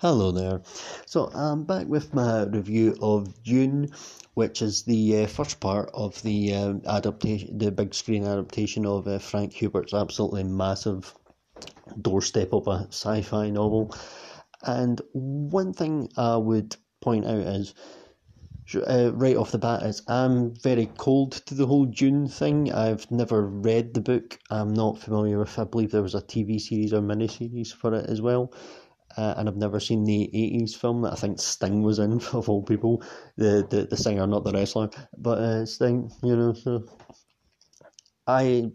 Hello there. So I'm back with my review of Dune, which is the uh, first part of the uh, adaptation, the big screen adaptation of uh, Frank Herbert's absolutely massive doorstep of a sci-fi novel. And one thing I would point out is. Uh, right off the bat is I'm very cold to the whole Dune thing. I've never read the book. I'm not familiar with. I believe there was a TV series or mini series for it as well uh, and I've never seen the 80s film that I think Sting was in, of all people. The, the, the singer, not the wrestler, but uh, Sting, you know. So I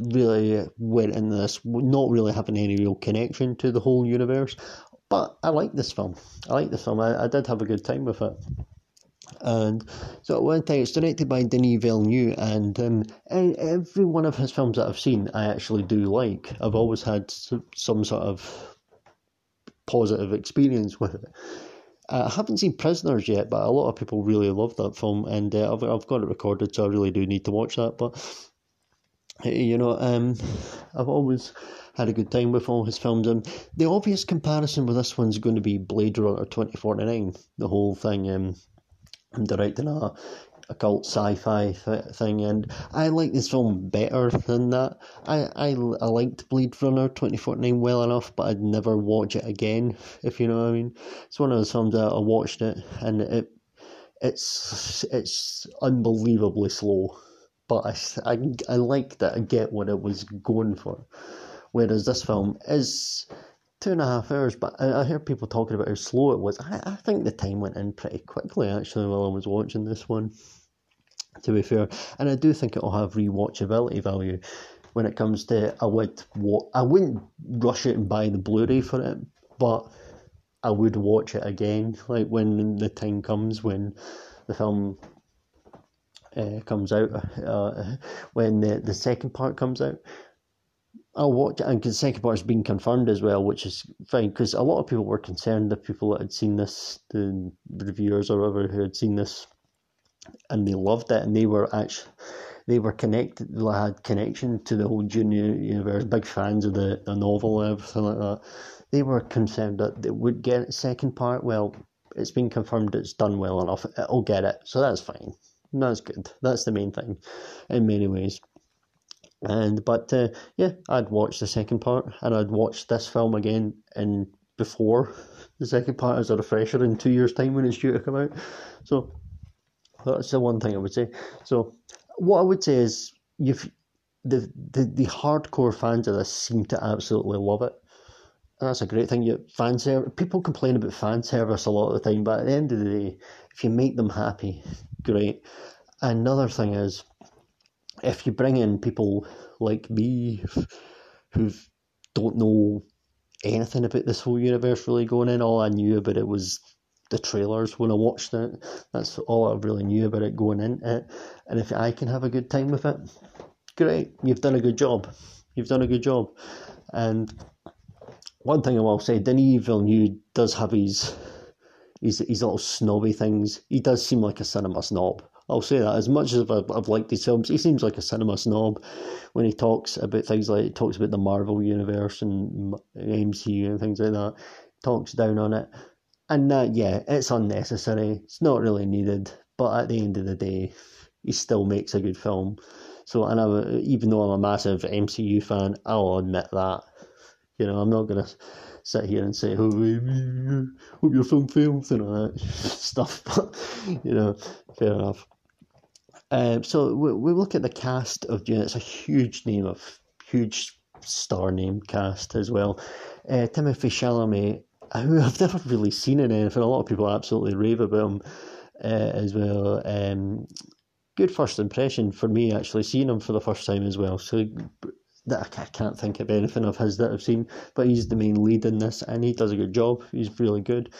really went in this not really having any real connection to the whole universe, but I like this film. I like the film. I, I did have a good time with it. And so at one time, it's directed by Denis Villeneuve, and um, every one of his films that I've seen, I actually do like. I've always had some sort of positive experience with it. Uh, I haven't seen Prisoners yet, but a lot of people really love that film, and uh, I've I've got it recorded, so I really do need to watch that. But you know, um, I've always had a good time with all his films, and the obvious comparison with this one's going to be Blade Runner twenty forty nine. The whole thing. Um, I'm directing a occult sci-fi th- thing, and I like this film better than that. I, I, I liked Blade Runner 2049 well enough, but I'd never watch it again, if you know what I mean. It's one of those films that I watched it, and it it's it's unbelievably slow, but I, I, I liked it, I get what it was going for. Whereas this film is two and a half hours, but I, I people talking about how slow it was. I, I think the time went in pretty quickly actually while I was watching this one to be fair. And I do think it'll have rewatchability value when it comes to I would I wouldn't rush it and buy the Blu-ray for it, but I would watch it again, like when the time comes when the film uh, comes out, uh, when the the second part comes out. I'll watch it, and the second part has been confirmed as well, which is fine because a lot of people were concerned, the people that had seen this, the reviewers or whatever who had seen this and they loved it, and they were actually they were connected. They had connection to the whole junior universe. Big fans of the, the novel and everything like that. They were concerned that they would get a second part. Well, it's been confirmed it's done well enough. It'll get it, so that's fine. That's good. That's the main thing, in many ways. And but uh, yeah, I'd watch the second part, and I'd watch this film again in before the second part as a refresher in two years' time when it's due to come out. So that's the one thing I would say. So, what I would say is, you've the the, the hardcore fans of this seem to absolutely love it. And that's a great thing. You fan service. People complain about fan service a lot of the time, but at the end of the day, if you make them happy, great. Another thing is, if you bring in people like me, who don't know anything about this whole universe really going in, all I knew about it was the trailers when I watched it. That's all I really knew about it going into it. And if I can have a good time with it, great. You've done a good job. You've done a good job. And one thing I will say, Denis Villeneuve does have his, his, his little snobby things. He does seem like a cinema snob. I'll say that. As much as I've, I've liked his films, he seems like a cinema snob when he talks about things like he talks about the Marvel universe and MCU and things like that. Talks down on it and that, yeah, it's unnecessary. It's not really needed. But at the end of the day, he still makes a good film. So, and I, even though I'm a massive MCU fan, I'll admit that. You know, I'm not gonna sit here and say, "Oh, hope your film fails" and all that stuff. But you know, fair enough. Um, so we, we look at the cast of Dune. It's a huge name of huge star name cast as well. Uh, Timothée Chalamet who I've never really seen in anything. A lot of people absolutely rave about him uh, as well. Um, good first impression for me, actually, seeing him for the first time as well. So that I can't think of anything of his that I've seen, but he's the main lead in this, and he does a good job. He's really good.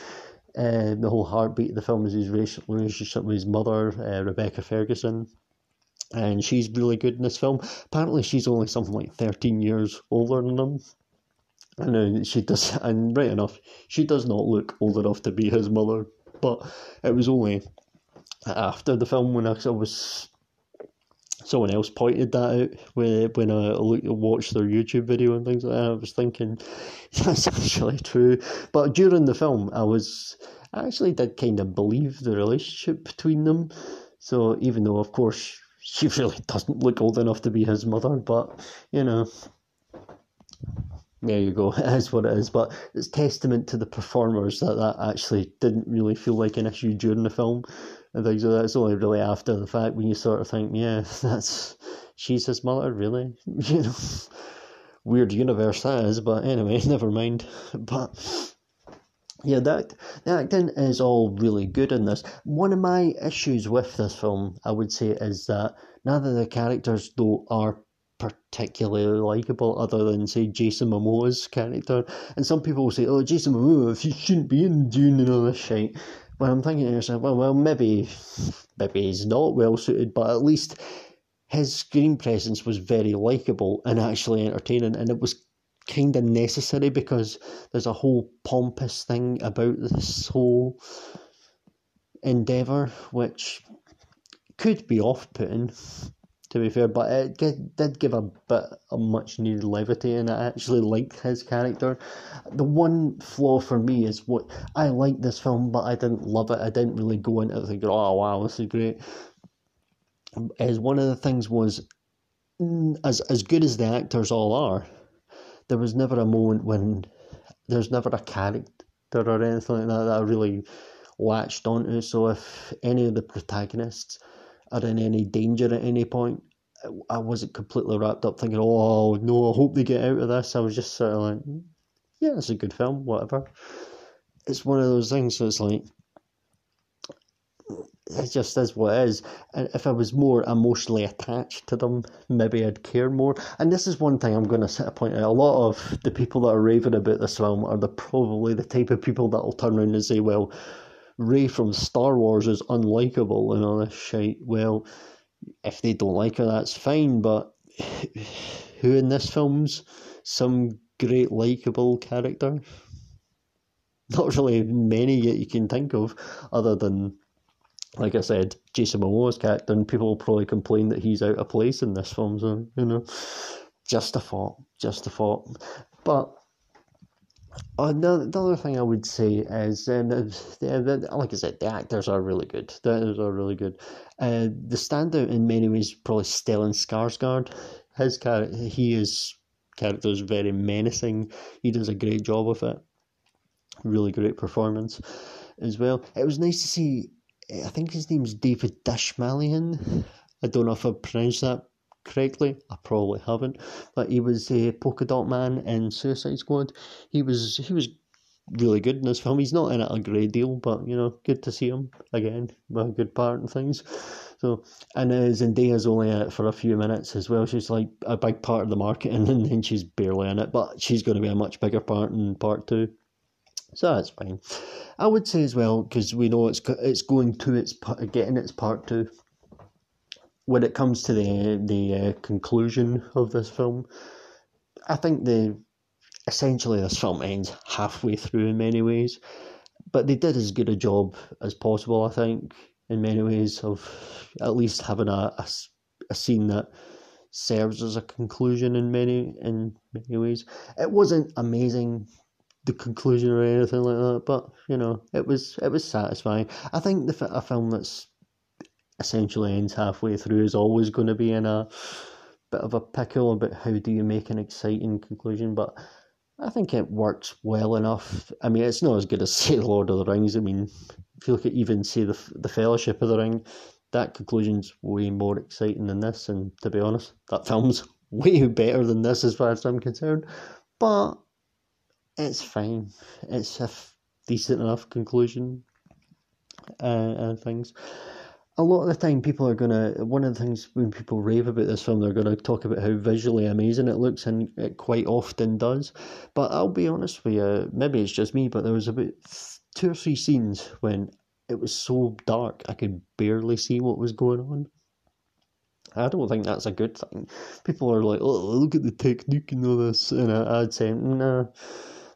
Uh, the whole heartbeat of the film is his relationship with his mother, uh, Rebecca Ferguson, and she's really good in this film. Apparently, she's only something like thirteen years older than him, I know she does, and right enough, she does not look old enough to be his mother. But it was only after the film when I was someone else pointed that out when when I watched their YouTube video and things like that. I was thinking that's actually true. But during the film, I was I actually did kind of believe the relationship between them. So even though, of course, she really doesn't look old enough to be his mother, but you know, there you go. It is what it is. But it's testament to the performers that that actually didn't really feel like an issue during the film and things like that. It's only really after the fact when you sort of think, yeah, that's she's his mother, really. You know, weird universe that is. But anyway, never mind. But yeah, that the acting is all really good in this. One of my issues with this film, I would say, is that of the characters though are particularly likable, other than say Jason Momoa's character. And some people will say, "Oh, Jason Momoa, he shouldn't be in Dune and all this shit." Well, I'm thinking to myself, well, well, maybe, maybe he's not well suited, but at least his screen presence was very likable and actually entertaining, and it was kind of necessary because there's a whole pompous thing about this whole endeavour which could be off putting, to be fair, but it did, give a bit of much needed levity, and I actually liked his character. The one flaw for me is what I liked this film, but I didn't love it. I didn't really go into it thinking, oh wow, this is great. As one of the things was, as as good as the actors all are, there was never a moment when there's never a character or anything like that that I really latched onto. So if any of the protagonists are in any danger at any point, I wasn't completely wrapped up thinking, oh no, I hope they get out of this. I was just sort of like, yeah, it's a good film, whatever. It's one of those things. It's like it just is what it is. And if I was more emotionally attached to them, maybe I'd care more. And this is one thing I'm going to set a point out. A lot of the people that are raving about this film are the probably the type of people that will turn around and say, well, Rey from Star Wars is unlikable and all this shit. Well, if they don't like her, that's fine, but who in this film's some great likable character? Not really many that you can think of, other than like I said, Jason Momoa's character, and people will probably complain that he's out of place in this film. So you know, just a thought, just a thought. But uh, the, the other thing I would say is, um, like I said, the actors are really good. The actors are really good. Uh, the standout in many ways probably Stellan Skarsgård. His character, he is character is very menacing. He does a great job with it. Really great performance as well. It was nice to see I think his name's David Dastmalchian. I don't know if I pronounced that correctly. I probably haven't, but he was a polka dot man in Suicide Squad. He was he was really good in this film. He's not in it a great deal, but you know, good to see him again with a good part and things. So and uh, Zendaya's only in it for a few minutes as well. She's like a big part of the marketing, and then she's barely in it, but she's going to be a much bigger part in part two. So that's fine. I would say as well because we know it's it's going to its getting its part two. When it comes to the the uh, conclusion of this film, I think the essentially this film ends halfway through in many ways, but they did as good a job as possible. I think in many ways of at least having a, a, a scene that serves as a conclusion in many in many ways. It wasn't amazing the conclusion or anything like that. But you know, it was it was satisfying. I think the a film that's essentially ends halfway through is always going to be in a bit of a pickle about how do you make an exciting conclusion. But I think it works well enough. I mean, it's not as good as say Lord of the Rings. I mean, if you look at even say the the Fellowship of the Ring, that conclusion's way more exciting than this. And to be honest, that film's way better than this as far as I'm concerned. But it's fine. It's a decent enough conclusion uh, and things. A lot of the time, people are gonna. One of the things when people rave about this film, they're gonna talk about how visually amazing it looks, and it quite often does. But I'll be honest with you, maybe it's just me, but there was about two or three scenes when it was so dark I could barely see what was going on. I don't think that's a good thing. People are like, "Oh, look at the technique and all this," and I'd say, "Nah."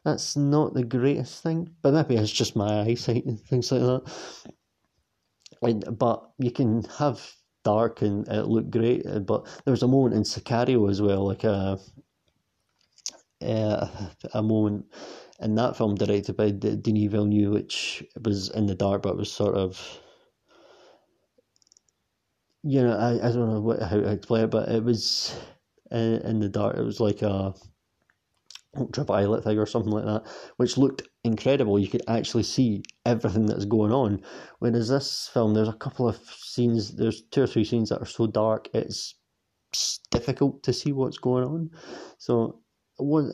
That's not the greatest thing, but maybe it's just my eyesight and things like that. And, but you can have dark and it looked great. Uh, but there was a moment in Sicario as well, like a uh, a moment in that film directed by Denis Villeneuve, which was in the dark, but was sort of you know I, I don't know what how to explain it, but it was in, in the dark. It was like a ultraviolet thing or something like that, which looked incredible. You could actually see everything that's going on. Whereas this film, there's a couple of scenes, there's two or three scenes that are so dark, it's difficult to see what's going on. So,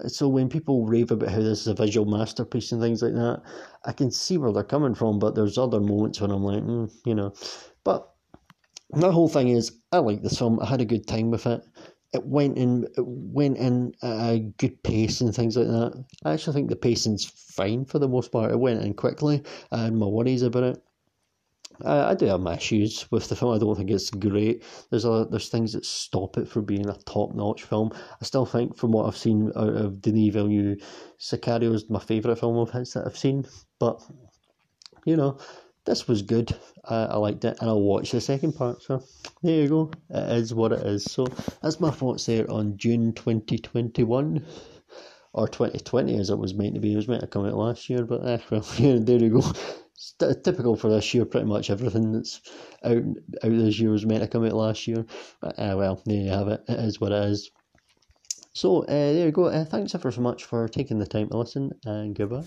so when people rave about how this is a visual masterpiece and things like that, I can see where they're coming from. But there's other moments when I'm like, mm, you know, but. My whole thing is, I like this film. I had a good time with it it went in it went in at a good pace and things like that. I actually think the pacing's fine for the most part. It went in quickly. I had my worries about it. I, I do have my issues with the film. I don't think it's great. There's a there's things that stop it from being a top notch film. I still think from what I've seen out of Denis Villeneuve, Sicario is my favourite film of his that I've seen. But you know, this was good. I, I liked it, and I'll watch the second part. So there you go. It is what it is. So that's my thoughts there on Dune twenty twenty one. Or 2020 as it was meant to be. It was meant to come out last year, but eh, well, yeah, there you go. It's typical for this year. Pretty much everything that's out out this year was meant to come out last year. But, uh, well, there you have it. It is what it is. So uh, there you go. Uh, thanks ever so much for taking the time to listen, and goodbye.